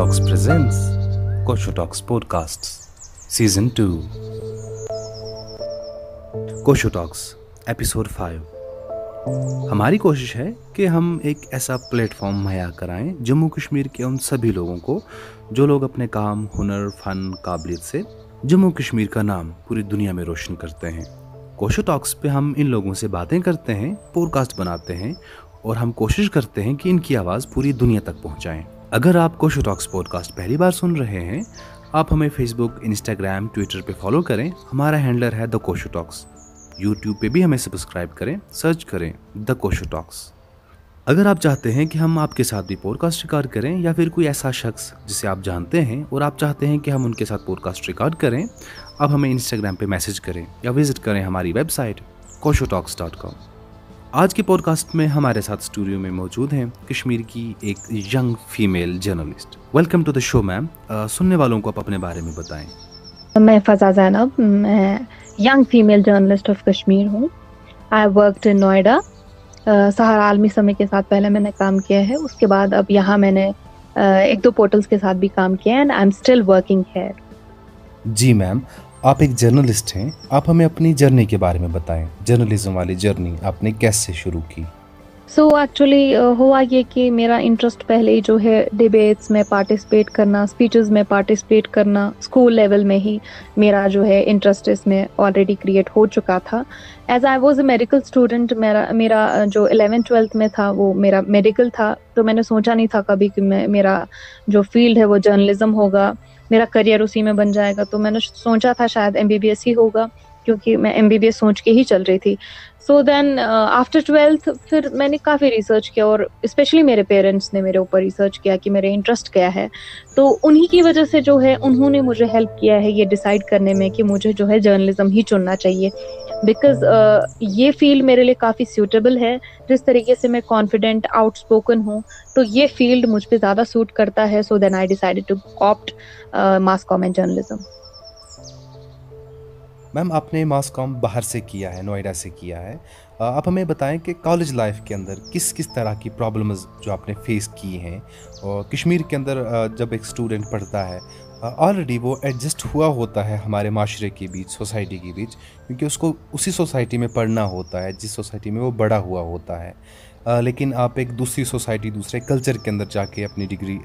Talks presents Kosho Talks Podcasts Season 2 Kosho Talks Episode 5 ہماری کوشش ہے کہ ہم ایک ایسا پلیٹ فارم مہیا کرائیں جموں کشمیر کے ان سبھی لوگوں کو جو لوگ اپنے کام، ہنر، فن، قابلیت سے جموں کشمیر کا نام پوری دنیا میں روشن کرتے ہیں۔ کوشو ٹاکس پہ ہم ان لوگوں سے باتیں کرتے ہیں پوڈ کاسٹ بناتے ہیں اور ہم کوشش کرتے ہیں کہ ان کی آواز پوری دنیا تک پہنچائیں۔ اگر آپ کوشو ٹاکس پوڈ کاسٹ پہلی بار سن رہے ہیں، آپ ہمیں فیس بک انسٹاگرام ٹویٹر پہ فالو کریں۔ ہمارا ہینڈلر ہے دا کوشو ٹاکس یوٹیوب پہ بھی ہمیں سبسکرائب کریں سرچ کریں دا کوشو ٹاکس اگر آپ چاہتے ہیں کہ ہم آپ کے ساتھ بھی پوڈ کاسٹ ریکارڈ کریں یا پھر کوئی ایسا شخص جسے آپ جانتے ہیں اور آپ چاہتے ہیں کہ ہم ان کے ساتھ پوڈ کاسٹ ریکارڈ کریں، آپ ہمیں انسٹاگرام پہ میسج کریں یا وزٹ کریں ہماری website Koshur talks dot com آج کے پوڈ کاسٹ میں ہمارے ساتھ اسٹوڈیو میں موجود ہیں کشمیر کی ایک young female journalist welcome to the show ma'am سننے والوں کو آپ اپنے بارے میں بتائیں۔ میں فضا زینب میں young female journalist of Kashmir ہوں۔ آئی ورکڈ ان نوئیڈا سہارا عالمی سمے کے ساتھ پہلے میں نے کام کیا ہے اس کے بعد اب یہاں میں نے ایک دو پورٹلس کے ساتھ بھی کام کیا ہے and I am still working here G ma'am آپ ایک جرنلسٹ ہیں۔ آپ ہمیں اپنی جرنی کے بارے میں بتائیں۔ جرنلزم والی جرنی آپ نے کیسے شروع کی؟ سو ایکچولی ہوا یہ کہ میرا انٹرسٹ پہلے جو ہے ڈبیٹس میں پارٹیسپیٹ کرنا اسپیچز میں پارٹیسپیٹ کرنا اسکول لیول میں ہی میرا جو ہے انٹرسٹ اس میں آلریڈی کریٹ ہو چکا تھا۔ As I was a medical student میرا میرا جو الیونتھ ٹویلتھ میں تھا، وہ میرا میڈیکل تھا۔ تو میں نے سوچا نہیں تھا کبھی کہ میں، میرا جو فیلڈ ہے وہ جرنلزم ہوگا۔ میرا کریئر اسی میں بن جائے گا۔ تو میں نے سوچا تھا شاید ایم بی بی ایس ہی ہوگا، کیونکہ میں ایم بی بی ایس سوچ کے ہی چل رہی تھی۔ سو دین آفٹر ٹویلتھ پھر میں نے کافی ریسرچ کیا اور اسپیشلی میرے پیرنٹس نے میرے اوپر ریسرچ کیا کہ میرے انٹرسٹ کیا ہے۔ تو انہی کی وجہ سے جو ہے، انہوں نے مجھے ہیلپ کیا ہے یہ ڈیسائڈ کرنے میں کہ مجھے جو ہے جرنلزم ہی چننا چاہیے۔ بیکاز uh, یہ فیلڈ میرے لیے کافی سیوٹیبل ہے۔ جس طریقے سے میں کانفیڈنٹ آؤٹ اسپوکن ہوں، تو یہ فیلڈ مجھ پہ زیادہ سوٹ کرتا ہے۔ So then I decide to opt mass com and journalism ma'am آپ نے ماس کام باہر سے کیا ہے نوئیڈا سے کیا ہے آپ ہمیں بتائیں کہ کالج لائف کے اندر کس کس طرح کی پرابلمز جو آپ نے فیس کی ہیں اور کشمیر کے اندر جب ایک اسٹوڈنٹ پڑھتا ہے آلریڈی وہ ایڈجسٹ ہوا ہوتا ہے ہمارے معاشرے کے بیچ سوسائٹی کے بیچ، کیونکہ اس کو اسی سوسائٹی میں پڑھنا ہوتا ہے، جس سوسائٹی میں وہ بڑا ہوا ہوتا ہے۔ لیکن آپ ایک دوسری سوسائٹی دوسرے کلچر کے اندر جا کے اپنی ڈگری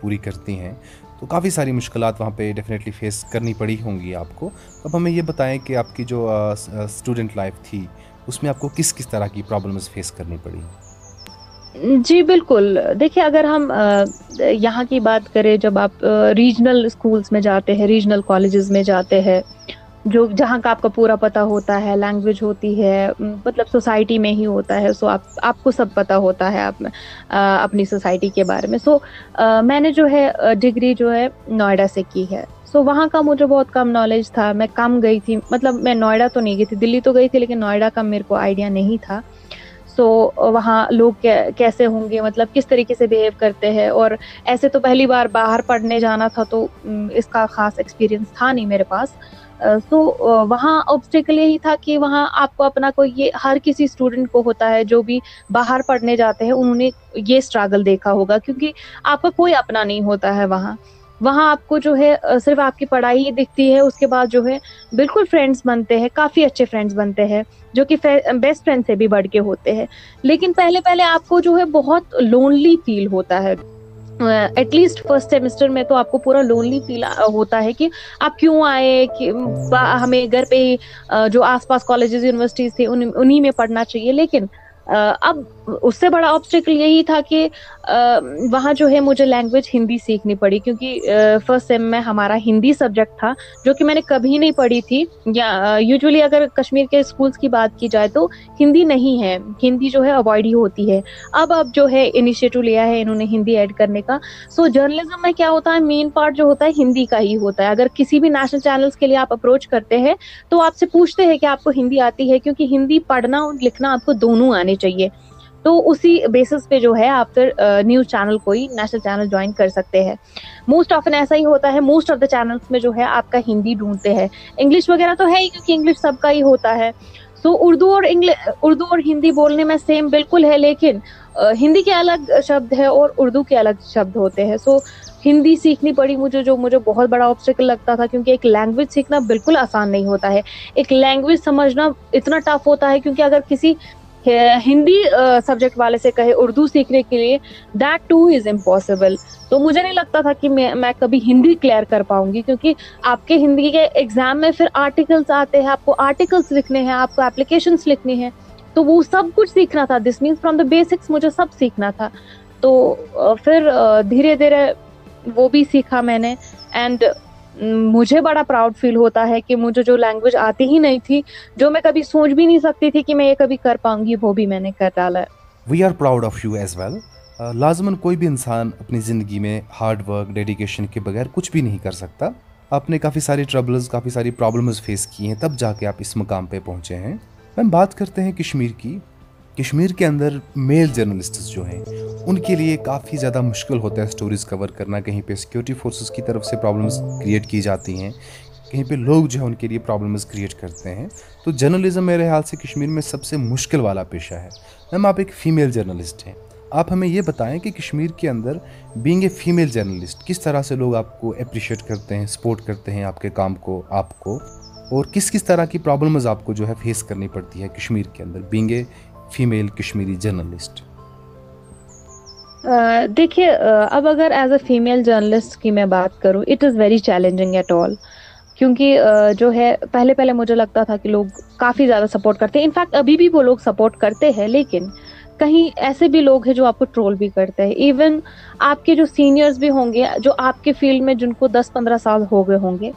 پوری کرتی ہیں۔ تو کافی ساری مشکلات وہاں پہ ڈیفینیٹلی فیس کرنی پڑی ہوں گی آپ کو۔ اب ہمیں یہ بتائیں کہ آپ کی جو اسٹوڈنٹ لائف تھی، اس میں آپ کو کس کس طرح کی پرابلمز فیس کرنی پڑی؟ جی بالکل۔ دیکھیے، اگر ہم یہاں کی بات کریں، جب آپ ریجنل اسکولس میں جاتے ہیں ریجنل کالجز میں جاتے ہیں، جو جہاں کا آپ کا پورا پتہ ہوتا ہے لینگویج ہوتی ہے مطلب سوسائٹی میں ہی ہوتا ہے سو آپ آپ کو سب پتہ ہوتا ہے، آپ اپنی سوسائٹی کے بارے میں۔ سو میں نے جو ہے ڈگری جو ہے، نوئیڈا سے کی ہے۔ سو وہاں کا مجھے بہت کم نالج تھا۔ میں کم گئی تھی۔ مطلب میں نوئیڈا تو نہیں گئی تھی، دلی تو گئی تھی، لیکن نوئیڈا کا میرے کو آئیڈیا نہیں تھا۔ سو وہاں لوگ کیسے ہوں گے؟ مطلب کس طریقے سے بیہیو کرتے ہیں؟ اور ایسے تو پہلی بار باہر پڑھنے جانا تھا تو اس کا خاص ایکسپیرئنس تھا نہیں میرے پاس۔ سو وہاں آبسٹیکل یہی تھا کہ وہاں آپ کو اپنا کوئی یہ ہر کسی اسٹوڈنٹ کو ہوتا ہے، جو بھی باہر پڑھنے جاتے ہیں، انہوں نے یہ اسٹرگل دیکھا ہوگا، کیونکہ آپ کا کوئی اپنا نہیں ہوتا ہے وہاں۔ وہاں آپ کو جو ہے صرف آپ کی پڑھائی ہی دکھتی ہے، اس کے بعد جو ہے بالکل فرینڈس بنتے ہیں، کافی اچھے فرینڈس بنتے ہیں، جو کہ بیسٹ فرینڈ سے بھی بڑھ کے ہوتے ہیں۔ لیکن پہلے پہلے آپ کو جو ہے بہت لونلی فیل ہوتا ہے۔ ایٹ لیسٹ فرسٹ سیمسٹر میں تو آپ کو پورا لونلی فیل ہوتا ہے کہ آپ کیوں آئے، کہ ہمیں گھر پہ ہی جو آس پاس کالجز یونیورسٹیز تھے، انہیں میں پڑھنا چاہیے۔ لیکن اب اس سے بڑا آبسٹیکل یہی تھا کہ وہاں جو ہے مجھے لینگویج ہندی سیکھنی پڑی کیونکہ فرسٹ سیم میں ہمارا ہندی سبجیکٹ تھا جو کہ میں نے کبھی نہیں پڑھی تھی۔ یا یوزلی اگر کشمیر کے اسکولس کی بات کی جائے تو ہندی نہیں ہے۔ ہندی جو ہے اوائڈ ہی ہوتی ہے۔ اب اب جو ہے انیشیٹو لیا ہے انہوں نے ہندی ایڈ کرنے کا۔ سو جرنلزم میں کیا ہوتا ہے؟ مین پارٹ جو ہوتا ہے ہندی کا ہی ہوتا ہے۔ اگر کسی بھی نیشنل چینلس کے لیے آپ اپروچ کرتے ہیں تو آپ سے پوچھتے ہیں کہ آپ کو ہندی آتی ہے کیونکہ ہندی پڑھنا اور لکھنا آپ کو دونوں آنے چاہیے۔ تو اسی بیسس پہ جو ہے آپ پھر نیوز چینل کوئی نیشنل چینل جوائن کر سکتے ہیں۔ موسٹ آفن ایسا ہی ہوتا ہے موسٹ آف دا چینلس میں جو ہے آپ کا ہندی ڈھونڈتے ہیں۔ انگلش وغیرہ تو ہے ہی کیونکہ انگلش سب کا ہی ہوتا ہے۔ سو اردو اور اردو اور ہندی بولنے میں سیم بالکل ہے، لیکن ہندی کے الگ شبد ہے اور اردو کے الگ شبد ہوتے ہیں۔ سو ہندی سیکھنی پڑی مجھے، جو مجھے بہت بڑا آبسٹیکل لگتا تھا، کیونکہ ایک لینگویج سیکھنا بالکل آسان نہیں ہوتا ہے۔ ایک لینگویج سمجھنا اتنا ٹف ہوتا ہے، کیونکہ اگر کسی ہندی سبجیکٹ والے سے کہے اردو سیکھنے کے لیے دیٹ ٹو از امپاسبل تو مجھے نہیں لگتا تھا کہ میں میں کبھی ہندی کلیئر کر پاؤں گی، کیونکہ آپ کے ہندی کے ایگزام میں پھر آرٹیکلس آتے ہیں، آپ کو آرٹیکلس لکھنے ہیں، آپ کو اپلیکیشنس لکھنی ہے تو وہ سب کچھ سیکھنا تھا۔ This means from the basics مجھے سب سیکھنا تھا۔ تو پھر دھیرے دھیرے وہ بھی سیکھا میں نے۔ اینڈ مجھے بڑا پراؤڈ فیل ہوتا ہے کہ مجھے جو لینگویج آتی ہی نہیں تھی، جو میں کبھی سوچ بھی نہیں سکتی تھی کہ میں یہ کبھی کر پاؤں گی، وہ بھی میں نے کر ڈالا ہے۔ We are proud of you as well لازماً کوئی بھی انسان اپنی زندگی میں ہارڈ ورک ڈیڈیکیشن کے بغیر کچھ بھی نہیں کر سکتا۔ آپ نے کافی ساری ٹربلز کافی ساری پرابلمز فیس کی ہیں، تب جا کے آپ اس مقام پہ پہنچے ہیں۔ ہم بات کرتے ہیں کشمیر کی۔ کشمیر کے اندر میل جرنلسٹس جو ہیں، ان کے لیے کافی زیادہ مشکل ہوتا ہے اسٹوریز کور کرنا۔ کہیں پہ سیکورٹی فورسز کی طرف سے پرابلمز کریٹ کی جاتی ہیں، کہیں پہ لوگ جو ہے ان کے لیے پرابلمز کریٹ کرتے ہیں۔ تو جرنلزم میرے حال سے کشمیر میں سب سے مشکل والا پیشہ ہے۔ میم، آپ ایک فیمیل جرنلسٹ ہیں۔ آپ ہمیں یہ بتائیں کہ کشمیر کے اندر بینگ اے فیمیل جرنلسٹ کس طرح سے لوگ آپ کو اپریشیٹ کرتے ہیں سپورٹ کرتے ہیں آپ کے کام کو، آپ کو؟ اور کس کس طرح کی پرابلمز آپ کو جو ہے فیس کرنی پڑتی ہے کشمیر کے اندر being a female Kashmiri journalist دیکھیے uh, اب اگر ایز اے فیمیل جرنلسٹ کی میں بات کروں it is very challenging at all کیونکہ uh, جو ہے، پہلے پہلے مجھے لگتا تھا کہ لوگ کافی زیادہ سپورٹ کرتے ہیں۔ انفیکٹ ابھی بھی وہ لوگ سپورٹ کرتے ہیں، لیکن کہیں ایسے بھی لوگ ہیں جو آپ کو ٹرول بھی کرتے ہیں۔ ایون آپ کے جو سینئرز بھی ہوں گے، جو آپ کے فیلڈ میں جن کو دس پندرہ سال ہو گئے ہوں گے،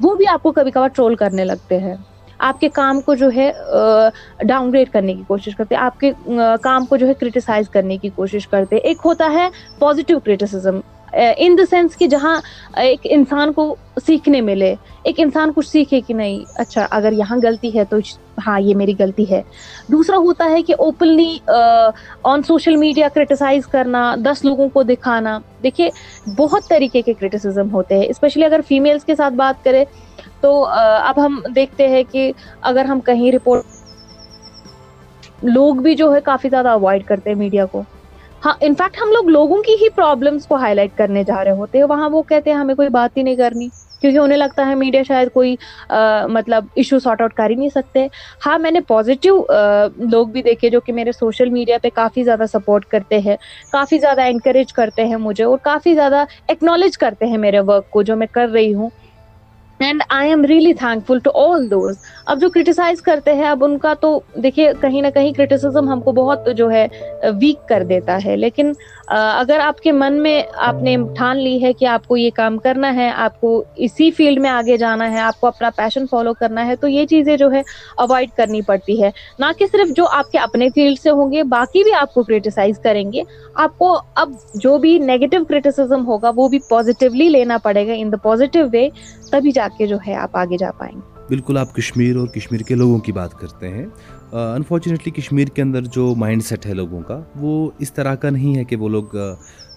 وہ بھی آپ کو کبھی کبھار ٹرول کرنے لگتے ہیں۔ آپ کے کام کو جو ہے ڈاؤن گریڈ کرنے کی کوشش کرتے، آپ کے کام کو جو ہے کرٹیسائز کرنے کی کوشش کرتے۔ ایک ہوتا ہے positive criticism in the sense کہ جہاں ایک انسان کو سیکھنے ملے، ایک انسان کچھ سیکھے کہ نہیں اچھا اگر یہاں غلطی ہے تو ہاں یہ میری غلطی ہے۔ دوسرا ہوتا ہے کہ openly on social media criticise کرنا، دس لوگوں کو دکھانا۔ دیکھیے، بہت طریقے کے کرٹیسزم ہوتے ہیں اسپیشلی اگر فیمیلس کے ساتھ بات کرے تو اب ہم دیکھتے ہیں کہ اگر ہم کہیں رپورٹ لوگ بھی جو ہے کافی زیادہ اوائڈ کرتے ہیں میڈیا کو۔ ہاں انفیکٹ ہم لوگ لوگوں کی ہی پرابلمس کو ہائی لائٹ کرنے جا رہے ہوتے ہیں۔ وہاں وہ کہتے ہیں ہمیں کوئی بات ہی نہیں کرنی، کیونکہ انہیں لگتا ہے میڈیا شاید کوئی مطلب ایشو سارٹ آؤٹ کر ہی نہیں سکتے۔ ہاں میں نے پازیٹیو لوگ بھی دیکھے جو کہ میرے سوشل میڈیا پہ کافی زیادہ سپورٹ کرتے ہیں، کافی زیادہ انکریج کرتے ہیں مجھے اور کافی زیادہ ایکنالج کرتے ہیں میرے ورک کو جو میں کر رہی ہوں۔ And I am really thankful to all those اب جو کرٹیسائز کرتے ہیں، اب ان کا تو دیکھیے کہیں نہ کہیں کرٹیسزم ہم کو بہت جو ہے ویک کر دیتا ہے۔ لیکن اگر آپ کے من میں آپ نے ٹھان لی ہے کہ آپ کو یہ کام کرنا ہے، آپ کو اسی فیلڈ میں آگے جانا ہے، آپ کو اپنا پیشن فالو کرنا ہے، تو یہ چیزیں جو ہے اوائڈ کرنی پڑتی ہے۔ نہ کہ صرف جو آپ کے اپنے فیلڈ سے ہوں گے، باقی بھی آپ کو کرٹیسائز کریں گے۔ آپ کو اب جو بھی نیگیٹو کرٹیسزم ہوگا، وہ بھی پازیٹیولی لینا پڑے گا۔ ان دا پازیٹیو وے تبھی جا کے جو ہے، آپ آگے جا پائیں گے۔ بالکل، آپ کشمیر اور کشمیر کے لوگوں کی بات کرتے ہیں۔ انفارچونیٹلی کشمیر کے اندر جو مائنڈ سیٹ ہے لوگوں کا، وہ اس طرح کا نہیں ہے کہ وہ لوگ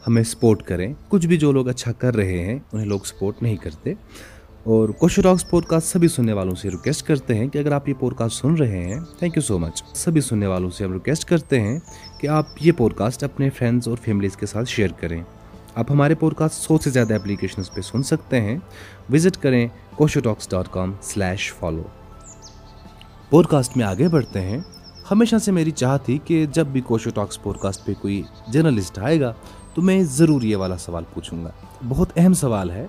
ہمیں سپورٹ کریں۔ کچھ بھی جو لوگ اچھا کر رہے ہیں، انہیں لوگ سپورٹ نہیں کرتے۔ اور کوشو ڈاکس پوڈ کاسٹ سبھی سننے والوں سے ریکویسٹ کرتے ہیں کہ اگر آپ یہ پوڈ کاسٹ سن رہے ہیں تھینک یو سو مچ سبھی سننے والوں سے ہم ریکویسٹ کرتے ہیں کہ آپ یہ پوڈ کاسٹ اپنے فرینڈس اور فیملیز کے ساتھ شیئر کریں۔ آپ ہمارے پوڈ کاسٹ سو سے زیادہ اپلیکیشنس پہ سن سکتے ہیں۔ وزٹ کریں Kosho Talks dot com slash follow podcast میں آگے بڑھتے ہیں۔ ہمیشہ سے میری چاہ تھی کہ جب بھی کوشو ٹاکس پوڈ کاسٹ پہ کوئی جرنلسٹ آئے گا تو میں ضرور یہ والا سوال پوچھوں گا۔ بہت اہم سوال ہے۔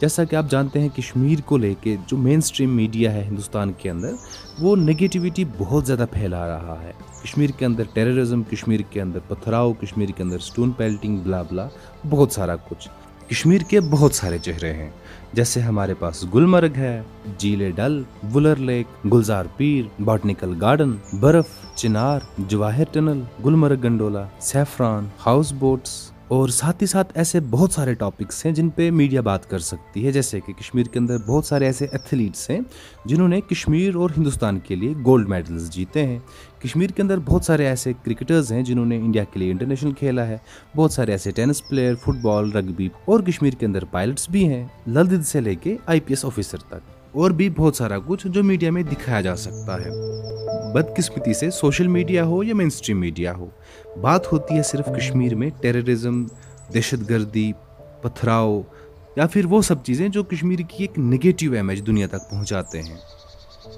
جیسا کہ آپ جانتے ہیں کشمیر کو لے کے جو مین سٹریم میڈیا ہے ہندوستان کے اندر، وہ نگیٹیوٹی بہت زیادہ پھیلا رہا ہے۔ کشمیر کے اندر ٹیررزم کشمیر کے اندر پتھراؤ، کشمیر کے اندر سٹون پیلٹنگ بلا بلا بہت سارا کچھ۔ کشمیر کے بہت سارے چہرے ہیں، جیسے ہمارے پاس گلمرگ ہے، جیلے ڈل، ولر لیک، گلزار پیر، باٹنیکل گارڈن، برف، چنار، Jawahar tunnel, Gulmarg gondola, saffron houseboats اور ساتھ ہی ساتھ ایسے بہت سارے ٹاپکس ہیں جن پہ میڈیا بات کر سکتی ہے۔ جیسے کہ کشمیر کے اندر بہت سارے ایسے ایتھلیٹس ہیں جنہوں نے کشمیر اور ہندوستان کے لیے گولڈ میڈلز جیتے ہیں۔ کشمیر کے اندر بہت سارے ایسے کرکٹرز ہیں جنہوں نے انڈیا کے لیے انٹرنیشنل کھیلا ہے۔ بہت سارے ایسے tennis player football rugby اور کشمیر کے اندر پائلٹس بھی ہیں للدد سے لے کے آئی پی ایس آفیسر تک۔ اور بھی بہت سارا کچھ جو میڈیا میں دکھایا جا سکتا ہے۔ بدقسمتی سے سوشل میڈیا ہو یا مین اسٹریم میڈیا ہو، بات ہوتی ہے صرف کشمیر میں ٹیررزم دہشت گردی، پتھراؤ یا پھر وہ سب چیزیں جو کشمیر کی ایک نگیٹیو امیج دنیا تک پہنچاتے ہیں۔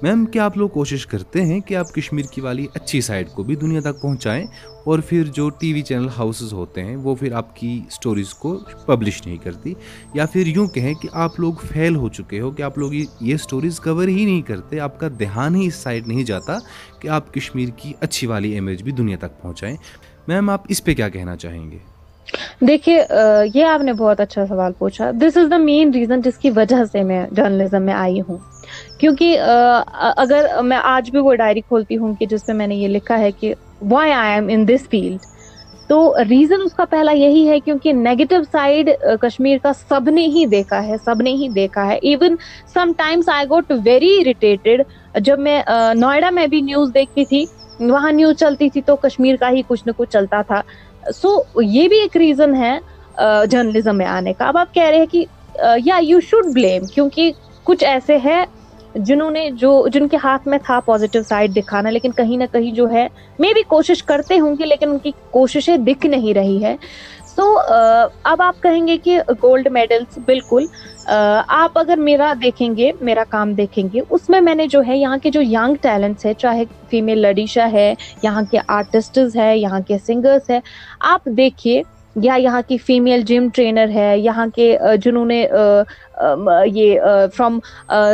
میم، کیا آپ لوگ کوشش کرتے ہیں کہ آپ کشمیر کی والی اچھی سائڈ کو بھی دنیا تک پہنچائیں؟ اور پھر جو ٹی وی چینل ہاؤسز ہوتے ہیں، وہ پھر آپ کی سٹوریز کو پبلش نہیں کرتی؟ یا پھر یوں کہیں کہ آپ لوگ فیل ہو چکے ہو کہ آپ لوگ یہ سٹوریز کور ہی نہیں کرتے، آپ کا دھیان ہی اس سائڈ نہیں جاتا کہ آپ کشمیر کی اچھی والی امیج بھی دنیا تک پہنچائیں۔ میم، آپ اس پہ کیا کہنا چاہیں گے؟ دیکھیے یہ آپ نے بہت اچھا سوال پوچھا۔ دس از دا مین ریزن جس کی وجہ سے میں جرنلزم میں آئی ہوں۔ کیونکہ اگر میں آج بھی وہ ڈائری کھولتی ہوں کہ جس میں میں نے یہ لکھا ہے کہ why I am in this field تو ریزن اس کا پہلا یہی ہے کیونکہ نیگیٹو سائڈ کشمیر کا سب نے ہی دیکھا ہے، سب نے ہی دیکھا ہے۔ Even sometimes I got very irritated جب میں نوئیڈا میں بھی نیوز دیکھتی تھی، وہاں نیوز چلتی تھی تو کشمیر کا ہی کچھ نہ کچھ چلتا تھا۔ سو یہ بھی ایک ریزن ہے جرنلزم میں آنے کا۔ اب آپ کہہ رہے ہیں کہ یا یو شوڈ بلیم کیونکہ کچھ ایسے ہیں جنہوں نے جو جن کے ہاتھ میں تھا پازیٹیو سائڈ دکھانا، لیکن کہیں نہ کہیں جو ہے میں بھی کوشش کرتے ہوں گے، لیکن ان کی کوششیں دکھ نہیں رہی ہے سو اب آپ کہیں گے کہ گولڈ میڈلس بالکل۔ آپ اگر میرا دیکھیں گے، میرا کام دیکھیں گے، اس میں میں نے جو ہے یہاں کے جو ینگ ٹیلنٹس ہے چاہے فیمیل لڈیشا ہے، یہاں کے آرٹسٹز ہے یہاں کے سنگرس ہے آپ دیکھیے یا یہاں کی فیمیل جم ٹرینر ہے، یہاں کے جنہوں نے یہ from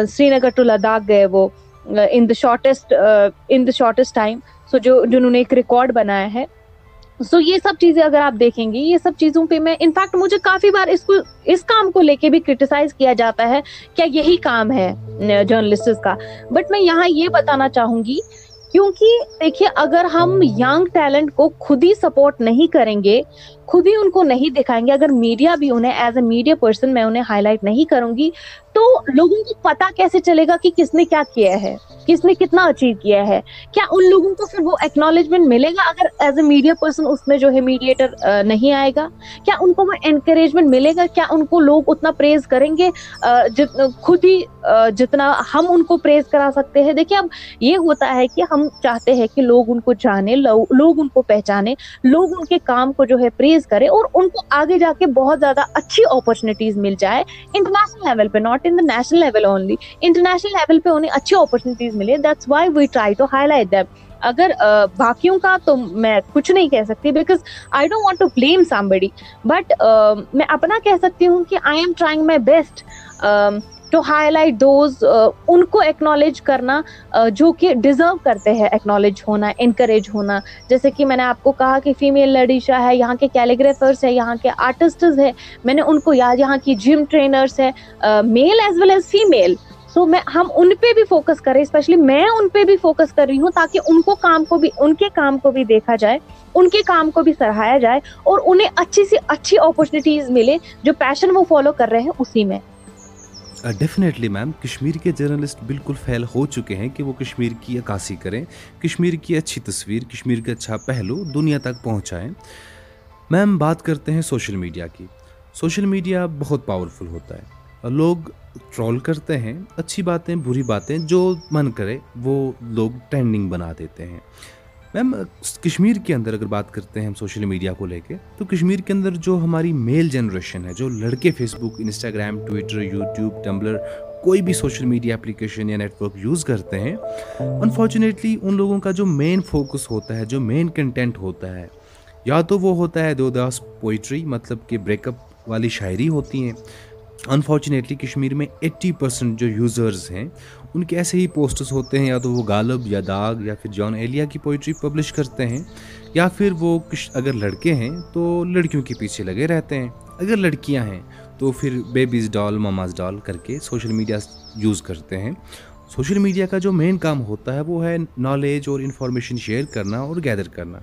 Srinagar to Ladakh گئے وہ in the shortest in the shortest time so جو، جنہوں نے ایک ریکارڈ بنایا ہے۔ سو یہ سب چیزیں اگر آپ دیکھیں گے، یہ سب چیزوں پہ میں انفیکٹ مجھے کافی بار اس کو، اس کام کو لے کے بھی کرٹیسائز کیا جاتا ہے کیا یہی کام ہے جرنلسٹ کا۔ بٹ میں یہاں یہ بتانا چاہوں گی، کیونکہ دیکھیے، اگر ہم ینگ ٹیلنٹ کو خود ہی سپورٹ نہیں کریں گے خود ہی ان کو نہیں دکھائیں گے، اگر میڈیا بھی انہیں ایز اے میڈیا پرسن میں انہیں ہائی لائٹ نہیں کروں گی، تو لوگوں کو پتا کیسے چلے گا کہ کس نے کیا کیا ہے، کس نے کتنا اچیو کیا ہے۔ کیا ان لوگوں کو پھر وہ ایکنالجمنٹ ملے گا اگر ایز اے میڈیا پرسن اس میں جو ہے میڈیٹر نہیں آئے گا؟ کیا ان کو وہ انکریجمنٹ ملے گا؟ کیا ان کو لوگ اتنا پریز کریں گے خود ہی جتنا ہم ان کو پریز کرا سکتے ہیں؟ دیکھیے، اب یہ ہوتا ہے کہ ہم چاہتے ہیں کہ لوگ ان کو جانے لوگ ان کو پہچانے، لوگ ان کے کام کو جو ہے پریز کرے اور ان کو آگے جا کے بہت زیادہ اچھی اپرچونیٹیز مل جائے انٹرنیشنل لیول پہ not in the national level only international level پہ انہیں اچھی اپرچونیٹیز ملے. That's why we try to highlight them اگر باقیوں کا تو میں کچھ نہیں کہہ سکتی because I don't want to blame somebody but میں اپنا کہہ سکتی ہوں کہ I am trying my best to highlight those ان کو ایکنالج کرنا uh, جو کہ ڈیزرو کرتے ہیں ایکنالج ہونا انکریج ہونا. جیسے کہ میں نے آپ کو کہا کہ فیمیل لڑیشا ہے، یہاں کے کیلیگرافرس ہے یہاں کے آرٹسٹز ہے میں نے ان کو یاد یہاں کی جم ٹرینرس ہے male as well as female so میں ہم ان پہ بھی فوکس کریں اسپیشلی میں ان پہ بھی فوکس کر رہی ہوں تاکہ ان کو کام کو بھی ان کے کام کو بھی دیکھا جائے، ان کے کام کو بھی سراہایا جائے اور انہیں اچھی سی اچھی اپرچونیٹیز ملے جو پیشن وہ فالو کر رہے ہیں اسی میں. ڈیفینیٹلی میم کشمیر کے جرنلسٹ بالکل فیل ہو چکے ہیں کہ وہ کشمیر کی عکاسی کریں کشمیر کی اچھی تصویر کشمیر کا اچھا پہلو دنیا تک پہنچائیں میم بات کرتے ہیں سوشل میڈیا کی سوشل میڈیا بہت پاورفل ہوتا ہے لوگ ٹرول کرتے ہیں اچھی باتیں بری باتیں جو من کرے وہ لوگ ٹرینڈنگ بنا دیتے ہیں میم کشمیر کے اندر اگر بات کرتے ہیں ہم سوشل میڈیا کو لے کے، تو کشمیر کے اندر جو ہماری میل جنریشن ہے، جو لڑکے Facebook Instagram Twitter YouTube Tumblr کوئی بھی سوشل میڈیا اپلیکیشن یا نیٹ ورک یوز کرتے ہیں انفارچونیٹلی ان لوگوں کا جو مین فوکس ہوتا ہے، جو مین کنٹینٹ ہوتا ہے، یا تو وہ ہوتا ہے دو داس پوئٹری مطلب کہ بریک اپ والی شاعری ہوتی ہیں۔ انفارچونیٹلی کشمیر میں ایٹی پرسینٹ جو یوزرز ہیں ان کے ایسے ہی پوسٹرز ہوتے ہیں، یا تو وہ غالب یا داغ یا پھر جان ایلیا کی پوئٹری پبلش کرتے ہیں، یا پھر وہ اگر لڑکے ہیں تو لڑکیوں کے پیچھے لگے رہتے ہیں۔ اگر لڑکیاں ہیں تو پھر بیبیز ڈال مماز ڈال کر کے سوشل میڈیا یوز کرتے ہیں۔ سوشل میڈیا کا جو مین کام ہوتا ہے وہ ہے نالج اور انفارمیشن شیئر کرنا اور گیدر کرنا۔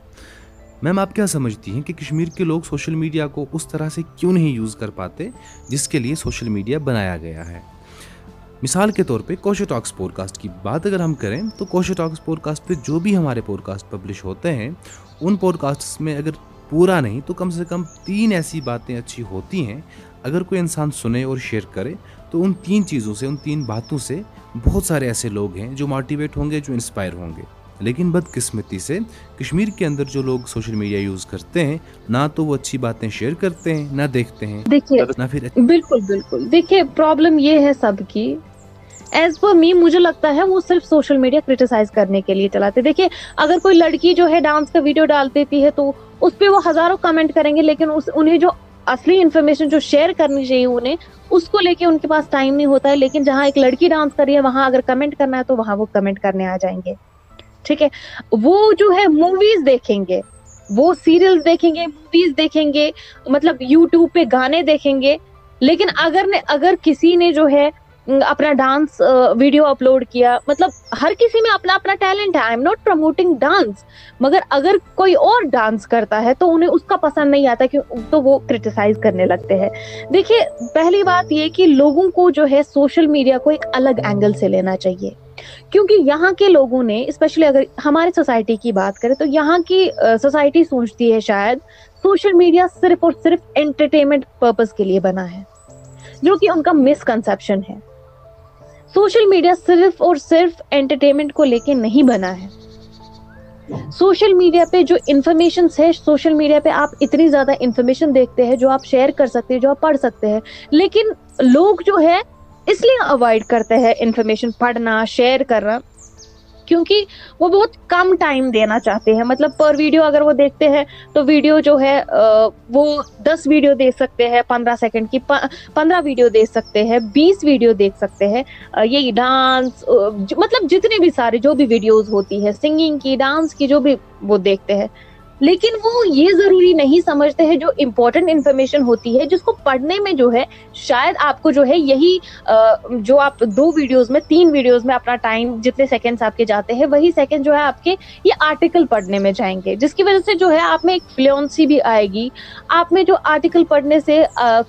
میم، آپ کیا سمجھتی ہیں کہ کشمیر کے لوگ سوشل میڈیا کو اس طرح سے کیوں نہیں یوز کر پاتے جس کے لیے سوشل میڈیا بنایا گیا ہے؟ مثال کے طور پہ کوشو ٹاکس پوڈ کاسٹ کی بات اگر ہم کریں تو کوشو ٹاکس پوڈ کاسٹ پہ جو بھی ہمارے پوڈ کاسٹ پبلش ہوتے ہیں، ان پوڈ کاسٹ میں اگر پورا نہیں تو کم سے کم تین ایسی باتیں اچھی ہوتی ہیں۔ اگر کوئی انسان سنے اور شیئر کرے تو ان تین چیزوں سے، ان تین باتوں سے بہت سارے ایسے لوگ ہیں جو موٹیویٹ ہوں گے، جو انسپائر ہوں گے۔ لیکن بدقسمتی سے کشمیر کے اندر جو لوگ سوشل میڈیا یوز کرتے ہیں نہ تو وہ اچھی باتیں شیئر کرتے ہیں نہ دیکھتے ہیں دیکھیے پھر بالکل بالکل۔ دیکھیے پرابلم یہ ہے سب کی۔ ایز پر می مجھے لگتا ہے وہ صرف سوشل میڈیا کریٹیسائز کرنے کے لیے چلاتے۔ دیکھیے اگر کوئی لڑکی جو ہے ڈانس کا ویڈیو ڈال دیتی ہے تو اس پہ وہ ہزاروں کمنٹ کریں گے لیکن اس انہیں جو اصلی انفارمیشن جو شیئر کرنی چاہیے انہیں اس کو لے کے ان کے پاس ٹائم نہیں ہوتا ہے۔ لیکن جہاں ایک لڑکی ڈانس کر رہی ہے وہاں اگر کمنٹ کرنا ہے تو وہاں وہ کمنٹ کرنے آ جائیں گے۔ ٹھیک ہے؟ وہ جو ہے موویز دیکھیں گے۔ وہ سیریل دیکھیں گے موویز دیکھیں گے۔ مطلب یوٹیوب پہ گانے دیکھیں گے۔ لیکن اگر نے اگر کسی نے جو ہے اپنا ڈانس ویڈیو اپلوڈ کیا مطلب ہر کسی میں اپنا اپنا ٹیلنٹ ہے۔ I am not promoting dance مگر اگر کوئی اور ڈانس کرتا ہے، تو انہیں اس کا پسند نہیں آتا کہ تو وہ کرٹیسائز کرنے لگتے ہیں۔ دیکھیے، پہلی بات یہ کہ لوگوں کو جو ہے سوشل میڈیا کو ایک الگ اینگل سے لینا چاہیے۔ کیونکہ یہاں کے لوگوں نے اسپیشلی اگر ہمارے سوسائٹی کی بات کریں، تو یہاں کی سوسائٹی سوچتی ہے شاید سوشل میڈیا صرف اور صرف انٹرٹینمنٹ پرپز کے لیے بنا ہے، جو کہ ان کا مسکنسپشن ہے۔ سوشل میڈیا صرف اور صرف انٹرٹینمنٹ کو لے کے نہیں بنا ہے۔ سوشل میڈیا پہ جو انفارمیشن ہے، سوشل میڈیا پہ آپ اتنی زیادہ انفارمیشن دیکھتے ہیں جو آپ شیئر کر سکتے ہیں، جو آپ پڑھ سکتے ہیں۔ لیکن لوگ جو ہے اس لیے اوائڈ کرتے ہیں انفارمیشن پڑھنا شیئر کرنا، کیونکہ وہ بہت کم ٹائم دینا چاہتے ہیں۔ مطلب پر ویڈیو اگر وہ دیکھتے ہیں تو ویڈیو جو ہے وہ دس ویڈیو دیکھ سکتے ہیں، پندرہ سیکنڈ کی پندرہ ویڈیو دیکھ سکتے ہیں، بیس ویڈیو دیکھ سکتے ہیں۔ یہی ڈانس مطلب جتنے بھی سارے جو بھی ویڈیوز ہوتی ہے سنگنگ کی ڈانس کی جو بھی وہ دیکھتے ہیں۔ لیکن وہ یہ ضروری نہیں سمجھتے ہیں جو امپورٹنٹ انفارمیشن ہوتی ہے، جس کو پڑھنے میں جو ہے، شاید آپ کو جو ہے یہی جو آپ دو ویڈیوز میں، تین ویڈیوز میں اپنا ٹائم جتنے سیکنڈس آپ کے جاتے ہیں، وہی سیکنڈ جو ہے آپ کے یہ آرٹیکل پڑھنے میں جائیں گے۔ جس کی وجہ سے جو ہے آپ میں ایک فلوئنسی بھی آئے گی۔ آپ میں جو آرٹیکل پڑھنے سے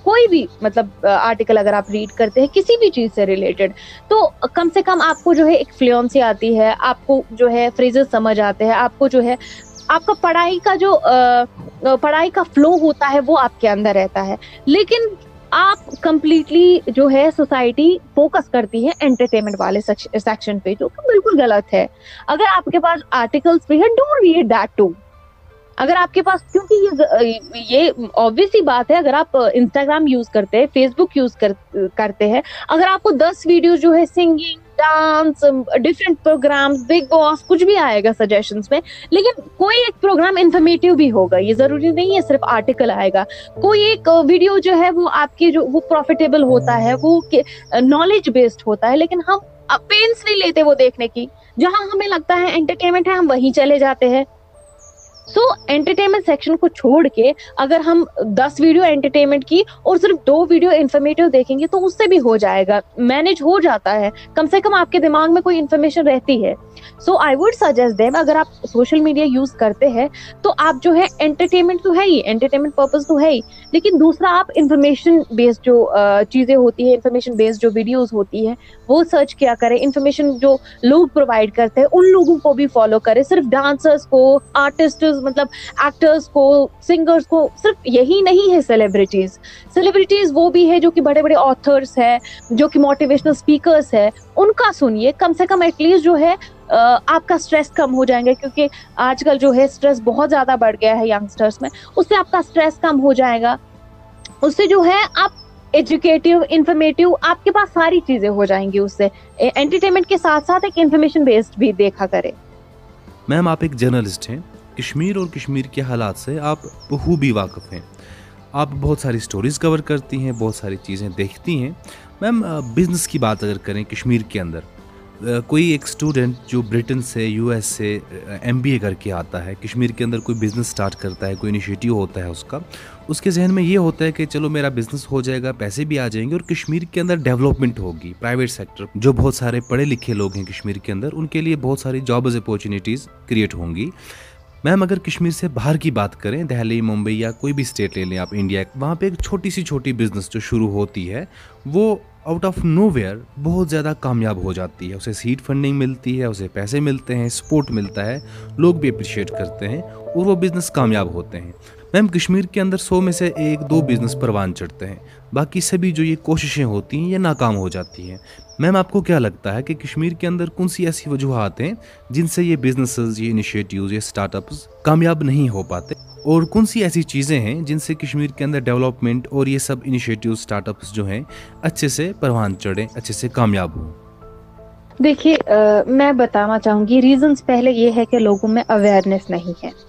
کوئی بھی مطلب آرٹیکل اگر آپ ریڈ کرتے ہیں، کسی بھی چیز سے ریلیٹڈ تو کم سے کم آپ کو جو ہے ایک فلوئنسی آتی ہے، آپ کو جو ہے فریزز سمجھ آتے ہیں، آپ کو جو ہے آپ کا پڑھائی کا جو پڑھائی کا فلو ہوتا ہے وہ آپ کے اندر رہتا ہے۔ لیکن آپ کمپلیٹلی جو ہے سوسائٹی فوکس کرتی ہے انٹرٹینمنٹ والے سیکشن پہ، جو کہ بالکل غلط ہے۔ اگر آپ کے پاس آرٹیکلس بھی ہے ڈونٹ ریڈ دیٹ ٹو اگر آپ کے پاس کیونکہ یہ یہ آبویس ہی بات ہے، اگر آپ انسٹاگرام یوز کرتے ہیں فیس بک یوز کرتے ہیں، اگر آپ کو دس ویڈیو جو ہے singing dance different program Bigg Boss کچھ بھی آئے گا سجیشن میں۔ لیکن کوئی ایک پروگرام انفارمیٹیو بھی ہوگا، یہ ضروری نہیں ہے، صرف آرٹیکل آئے گا۔ کوئی ایک ویڈیو جو ہے، وہ آپ کی جو، وہ پروفیٹیبل ہوتا ہے، وہ نالج بیسڈ ہوتا ہے۔ لیکن ہم پینس نہیں لیتے وہ دیکھنے کی۔ جہاں ہمیں لگتا ہے انٹرٹینمنٹ ہے، ہم وہیں چلے جاتے ہیں۔ سو انٹرٹینمنٹ سیکشن کو چھوڑ کے اگر ہم دس ویڈیو انٹرٹینمنٹ کی اور صرف دو ویڈیو انفارمیٹیو دیکھیں گے تو اس سے بھی ہو جائے گا۔ مینج ہو جاتا ہے۔ کم سے کم آپ کے دماغ میں کوئی انفارمیشن رہتی ہے۔ So I would suggest them اگر آپ سوشل میڈیا یوز کرتے ہیں تو آپ جو ہے انٹرٹینمنٹ تو ہے ہی انٹرٹینمنٹ پرپز تو ہے ہی۔ لیکن دوسرا، آپ انفارمیشن بیسڈ جو چیزیں ہوتی ہے انفارمیشن بیسڈ جو ویڈیوز ہوتی ہے وہ سرچ کیا کرے انفارمیشن جو لوگ پرووائڈ کرتے ہیں، ان لوگوں کو بھی فالو کرے صرف ڈانسرس کو آرٹسٹ ایکٹرز مطلب ایکٹرس کو سنگرس کو صرف یہی نہیں ہے سیلیبریٹیز سیلیبریٹیز وہ بھی ہے جو کہ بڑے بڑے آتھرس ہے جو کہ موٹیویشنل اسپیکرس ہے ان کا سنیے، کم سے کم ایٹ لیسٹ جو ہے آپ کا اسٹریس کم ہو جائیں گے کیونکہ آج کل جو ہے اسٹریس بہت زیادہ بڑھ گیا ہے یگسٹرس میں. اس سے آپ کا اسٹریس کم ہو جائے گا. اس سے جو ہے آپ ایجوکیٹو انفارمیٹیو آپ کے پاس ساری چیزیں ہو جائیں گی اس سے. انٹرٹینمنٹ کے ساتھ ساتھ ایک انفارمیشن بیسڈ بھی دیکھا کرے میم آپ ایک جرنلسٹ ہیں. کشمیر اور کشمیر کے حالات سے آپ بخوبی واقف ہیں۔ آپ بہت ساری سٹوریز کور کرتی ہیں، بہت ساری چیزیں دیکھتی ہیں۔ میم بزنس کی بات اگر کریں کشمیر کے اندر کوئی ایک اسٹوڈنٹ جو برٹن سے یو ایس سے ایم بی اے کر کے آتا ہے، کشمیر کے اندر کوئی بزنس اسٹارٹ کرتا ہے، کوئی انیشیٹیو ہوتا ہے اس کا، اس کے ذہن میں یہ ہوتا ہے کہ چلو میرا بزنس ہو جائے گا، پیسے بھی آ جائیں گے اور کشمیر کے اندر ڈیولپمنٹ ہوگی پرائیویٹ سیکٹر جو بہت سارے پڑھے لکھے لوگ ہیں کشمیر کے اندر، ان کے لیے بہت ساری جابز اپارچونیٹیز کریٹ ہوں گی۔ میم، اگر کشمیر سے باہر کی بات کریں، دہلی، ممبئی یا کوئی بھی اسٹیٹ لے لیں آپ انڈیا وہاں پہ ایک چھوٹی سی چھوٹی بزنس جو شروع ہوتی ہے، وہ آؤٹ آف نو ویئر بہت زیادہ کامیاب ہو جاتی ہے۔ اسے سیٹ فنڈنگ ملتی ہے، اسے پیسے ملتے ہیں سپورٹ ملتا ہے، لوگ بھی اپریشیٹ کرتے ہیں۔ اور وہ بزنس کامیاب ہوتے ہیں۔ میم، کشمیر کے اندر سو میں سے ایک دو بزنس پروان چڑھتے ہیں۔ باقی سبھی جو یہ کوششیں ہوتی ہیں، یہ ناکام ہو جاتی ہیں۔ میم، آپ کو کیا لگتا ہے کہ کشمیر کے اندر کون سی ایسی وجوہات ہیں جن سے یہ بزنسز یہ انیشیٹیوز یہ اسٹارٹ اپس کامیاب نہیں ہو پاتے؟ اور کون سی ایسی چیزیں ہیں جن سے کشمیر کے اندر ڈیولپمنٹ اور یہ سب انیشیٹیو اسٹارٹ اپس جو ہیں، اچھے سے پروان چڑھیں، اچھے سے کامیاب ہوں؟ دیکھیے میں بتانا چاہوں گی ریزنس پہلے یہ ہے کہ لوگوں میں اویئرنیس نہیں ہے۔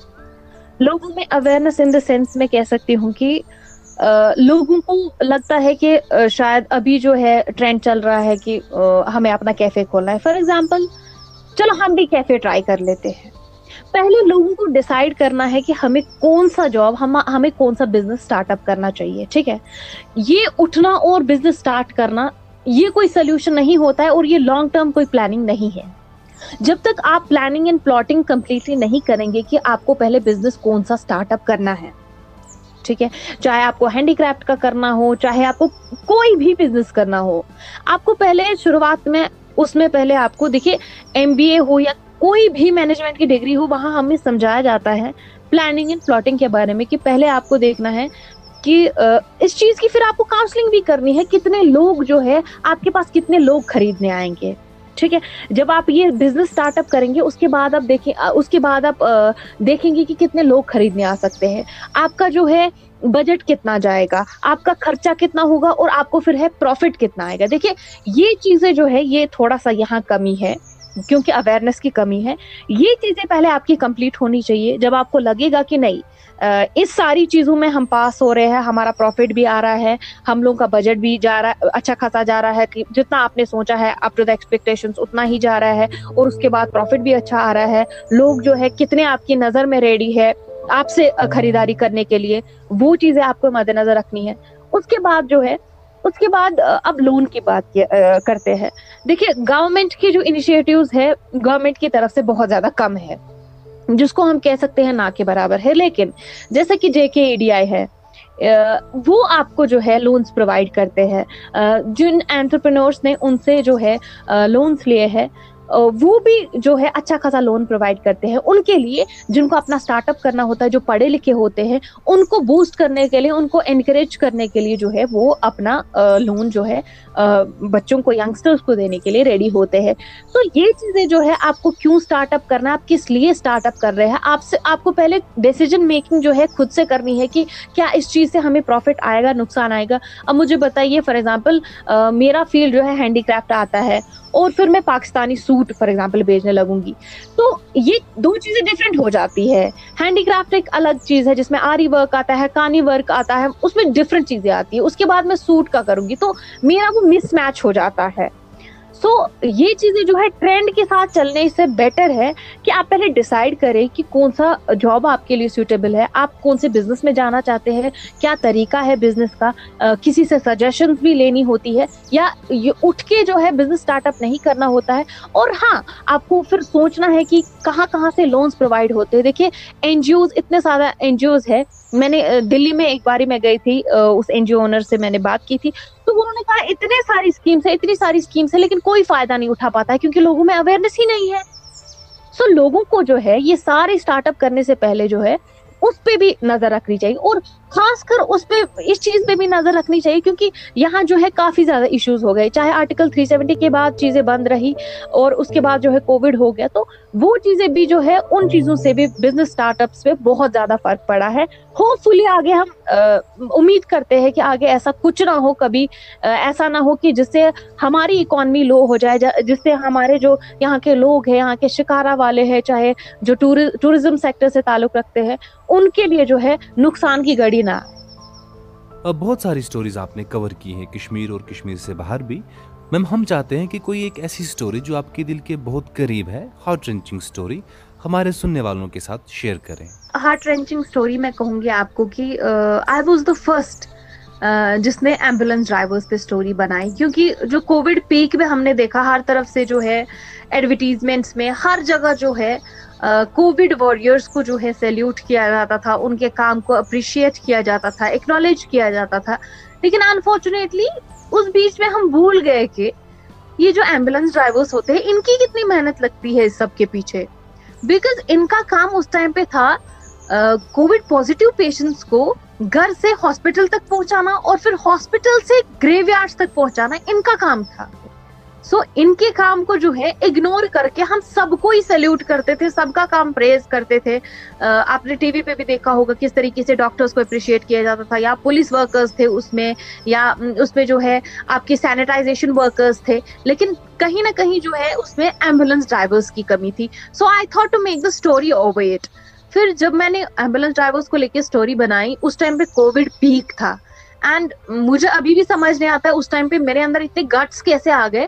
لوگوں میں اویئرنیس ان دا سینس میں کہہ سکتی ہوں کہ لوگوں کو لگتا ہے کہ شاید ابھی جو ہے ٹرینڈ چل رہا ہے کہ ہمیں اپنا کیفے کھولنا ہے۔ فار ایگزامپل چلو ہم بھی کیفے ٹرائی کر لیتے ہیں۔ پہلے لوگوں کو ڈیسائیڈ کرنا ہے کہ ہمیں کون سا جاب ہمیں کون سا بزنس اسٹارٹ اپ کرنا چاہیے، ٹھیک ہے؟ یہ اٹھنا اور بزنس اسٹارٹ کرنا، یہ کوئی سولوشن نہیں ہوتا ہے اور یہ لانگ ٹرم کوئی پلاننگ نہیں ہے۔ جب تک آپ پلاننگ اینڈ پلاٹنگ کمپلیٹلی نہیں کریں گے کہ آپ کو پہلے بزنس کون سا اسٹارٹ اپ کرنا ہے۔ ٹھیک ہے؟ چاہے آپ کو ہینڈی کرافٹ کا کرنا ہو، چاہے آپ کو کوئی بھی بزنس کرنا ہو۔ آپ کو پہلے شروعات میں، اس میں پہلے آپ کو دیکھیے ایم بی اے ہو یا کوئی بھی مینجمنٹ کی ڈگری ہو، وہاں ہمیں سمجھایا جاتا ہے پلاننگ اینڈ پلاٹنگ کے بارے میں کہ پہلے آپ کو دیکھنا ہے کہ اس چیز کی پھر آپ کو کاؤنسلنگ بھی کرنی ہے۔ کتنے لوگ جو ہے، آپ کے پاس کتنے لوگ خریدنے آئیں گے؟ ٹھیک ہے، جب آپ یہ بزنس اسٹارٹ اپ کریں گے، اس کے بعد آپ دیکھیں اس کے بعد آپ دیکھیں گے کہ کتنے لوگ خریدنے آ سکتے ہیں۔ آپ کا جو ہے بجٹ کتنا جائے گا؟ آپ کا خرچہ کتنا ہوگا؟ اور آپ کو پھر ہے پروفٹ کتنا آئے گا؟ دیکھیے یہ چیزیں جو ہے، یہ تھوڑا سا یہاں کمی ہے۔ کیونکہ اویئرنیس کی کمی ہے۔ یہ چیزیں پہلے آپ کی کمپلیٹ ہونی چاہیے۔ جب آپ کو لگے گا کہ نہیں اس ساری چیزوں میں ہم پاس ہو رہے ہیں، ہمارا پروفٹ بھی آ رہا ہے، ہم لوگوں کا بجٹ بھی جا رہا ہے اچھا خاصا جا رہا ہے کہ جتنا آپ نے سوچا ہے اپ ٹو دا ایکسپیکٹیشن اتنا ہی جا رہا ہے۔ اور اس کے بعد پروفٹ بھی اچھا آ رہا ہے۔ لوگ جو ہے، کتنے آپ کی نظر میں ریڈی ہے آپ سے خریداری کرنے کے لیے، وہ چیزیں آپ کو مد نظر رکھنی ہے۔ اس کے بعد جو ہے اس کے بعد اب لون کی بات کرتے ہیں۔ دیکھیے گورنمنٹ کی جو انیشیٹیوز ہے گورنمنٹ کی طرف سے بہت زیادہ کم ہے۔ جس کو ہم کہہ سکتے ہیں نہ کے برابر ہے، لیکن جیسے کہ جے کے ای ڈی آئی ہے وہ آپ کو جو ہے لونس پرووائڈ کرتے ہیں۔ جن انٹرپرینورس نے ان سے جو ہے لونس لیے ہیں وہ بھی جو ہے اچھا خاصا لون پرووائڈ کرتے ہیں۔ ان کے لیے جن کو اپنا اسٹارٹ اپ کرنا ہوتا ہے، جو پڑھے لکھے ہوتے ہیں، ان کو بوسٹ کرنے کے لیے، ان کو انکریج کرنے کے لیے جو ہے وہ اپنا لون جو ہے بچوں کو یگسٹرس کو دینے کے لیے ریڈی ہوتے ہیں۔ تو یہ چیزیں جو ہے، آپ کو کیوں اسٹارٹ اپ کرنا آپ کس لیے اسٹارٹ اپ کر رہے ہیں؟ آپ سے، آپ کو پہلے ڈیسیجن میکنگ جو ہے خود سے کرنی ہے کہ کیا اس چیز سے ہمیں پروفٹ آئے گا، نقصان آئے گا۔ اب مجھے بتائیے فار ایگزامپل میرا فیلڈ جو ہے ہینڈی کرافٹ آتا ہے اور پھر میں پاکستانی سوٹ فار ایگزامپل بیچنے لگوں گی۔ تو یہ دو چیزیں ڈفرینٹ ہو جاتی ہے ہینڈی کرافٹ ایک الگ چیز ہے، جس میں آری ورک آتا ہے، کانی ورک آتا ہے، اس میں ڈفرینٹ چیزیں آتی ہے اس کے بعد میں سوٹ کا کروں گی۔ تو میرا وہ مس میچ ہو جاتا ہے۔ سو یہ چیزیں جو ہے ٹرینڈ کے ساتھ چلنے سے بیٹر ہے کہ آپ پہلے ڈیسائیڈ کریں کہ کون سا جاب آپ کے لیے سوٹیبل ہے۔ آپ کون سے بزنس میں جانا چاہتے ہیں؟ کیا طریقہ ہے بزنس کا؟ کسی سے سجیشن بھی لینی ہوتی ہے۔ یا یہ اٹھ کے جو ہے بزنس اسٹارٹ اپ نہیں کرنا ہوتا ہے۔ اور ہاں آپ کو پھر سوچنا ہے کہ کہاں کہاں سے لونس پرووائڈ ہوتے ہیں۔ دیکھیے این جی اوز اتنے سارا این جی اوز ہے میں نے دلی میں ایک باری میں گئی تھی۔ اس این جی او اونر سے میں نے بات کی تھی۔ تو انہوں نے کہا اتنے ساری اسکیمس ہیں اتنی ساری اسکیمس ہیں لیکن کوئی فائدہ نہیں اٹھا پاتا ہے کیونکہ لوگوں میں اویئرنیس ہی نہیں ہے۔ سو so, لوگوں کو جو ہے یہ سارے اسٹارٹ اپ کرنے سے پہلے جو ہے اس پہ بھی نظر رکھنی چاہیے اور خاص کر اس پہ، اس چیز پہ بھی نظر رکھنی چاہیے، کیونکہ یہاں جو ہے کافی زیادہ ایشوز ہو گئے۔ چاہے آرٹیکل 370 کے بعد چیزیں بند رہی اور اس کے بعد جو ہے کووڈ ہو گیا، تو وہ چیزیں بھی جو ہے ان چیزوں سے بھی بزنس اسٹارٹ اپس پہ بہت زیادہ فرق پڑا ہے۔ ہوپ فلی آگے ہم امید کرتے ہیں کہ آگے ایسا کچھ نہ ہو کبھی ایسا نہ ہو کہ جس سے ہماری اکانمی لو ہو جائے جس سے ہمارے جو یہاں کے لوگ ہیں، یہاں کے شکارا والے ہیں، چاہے جو ٹوریزم سیکٹر سے تعلق رکھتے ہیں، ان کے لیے جو ہے نقصان کی گڑی نہ بہت ساری سٹوریز آپ نے کور کی ہیں کشمیر اور کشمیر سے باہر بھی۔ میم ہم چاہتے ہیں کہ کوئی ایک ایسی سٹوری جو آپ کے دل کے بہت قریب ہے ہارٹ رنچنگ سٹوری ہمارے سننے والوں کے ساتھ شیئر کریں۔ ہارٹ رنچنگ سٹوری میں کہوں گی آپ کو کہ آئی واز دا فرسٹ جس نے ایمبولینس ڈرائیورس پہ سٹوری بنائی۔ کیونکہ جو کووڈ پیک میں ہم نے دیکھا ہر طرف سے جو ہے ایڈورٹیزمنٹس میں ہر جگہ جو ہے کووڈ واریئرس کو جو ہے سیلیوٹ کیا جاتا تھا، ان کے کام کو اپریشیٹ کیا جاتا تھا اکنالج کیا جاتا تھا۔ لیکن انفارچونیٹلی اس بیچ میں ہم بھول گئے کہ یہ جو ایمبولینس ڈرائیورس ہوتے ہیں، ان کی کتنی محنت لگتی ہے اس سب کے پیچھے۔ بیکاز ان کا کام اس ٹائم پہ تھا کووڈ پازیٹیو پیشنٹس کو گھر سے ہاسپٹل تک پہنچانا اور پھر ہاسپٹل سے گریو یارڈ تک پہنچانا، ان کا کام تھا۔ سو ان کے کام کو جو ہے اگنور کر کے ہم سب کو ہی سلیوٹ کرتے تھے، سب کا کام پریز کرتے تھے. آپ نے ٹی وی پہ بھی دیکھا ہوگا کس طریقے سے ڈاکٹرز کو اپریشیٹ کیا جاتا تھا، یا پولیس ورکرز تھے اس میں، یا اس میں جو ہے، آپ کی سینیٹائزیشن ورکرز تھے. لیکن کہیں نہ کہیں جو ہے، اس میں ایمبولینس ڈرائیورس کی کمی تھی. So I thought to make the story over it پھر جب میں نے ایمبولینس ڈرائیورس کو لے کے اسٹوری بنائی، اس ٹائم پہ کووڈ پیک تھا. اینڈ مجھے ابھی بھی سمجھ نہیں آتا ہے، اس ٹائم پہ میرے اندر اتنے گٹس کیسے آ گئے؟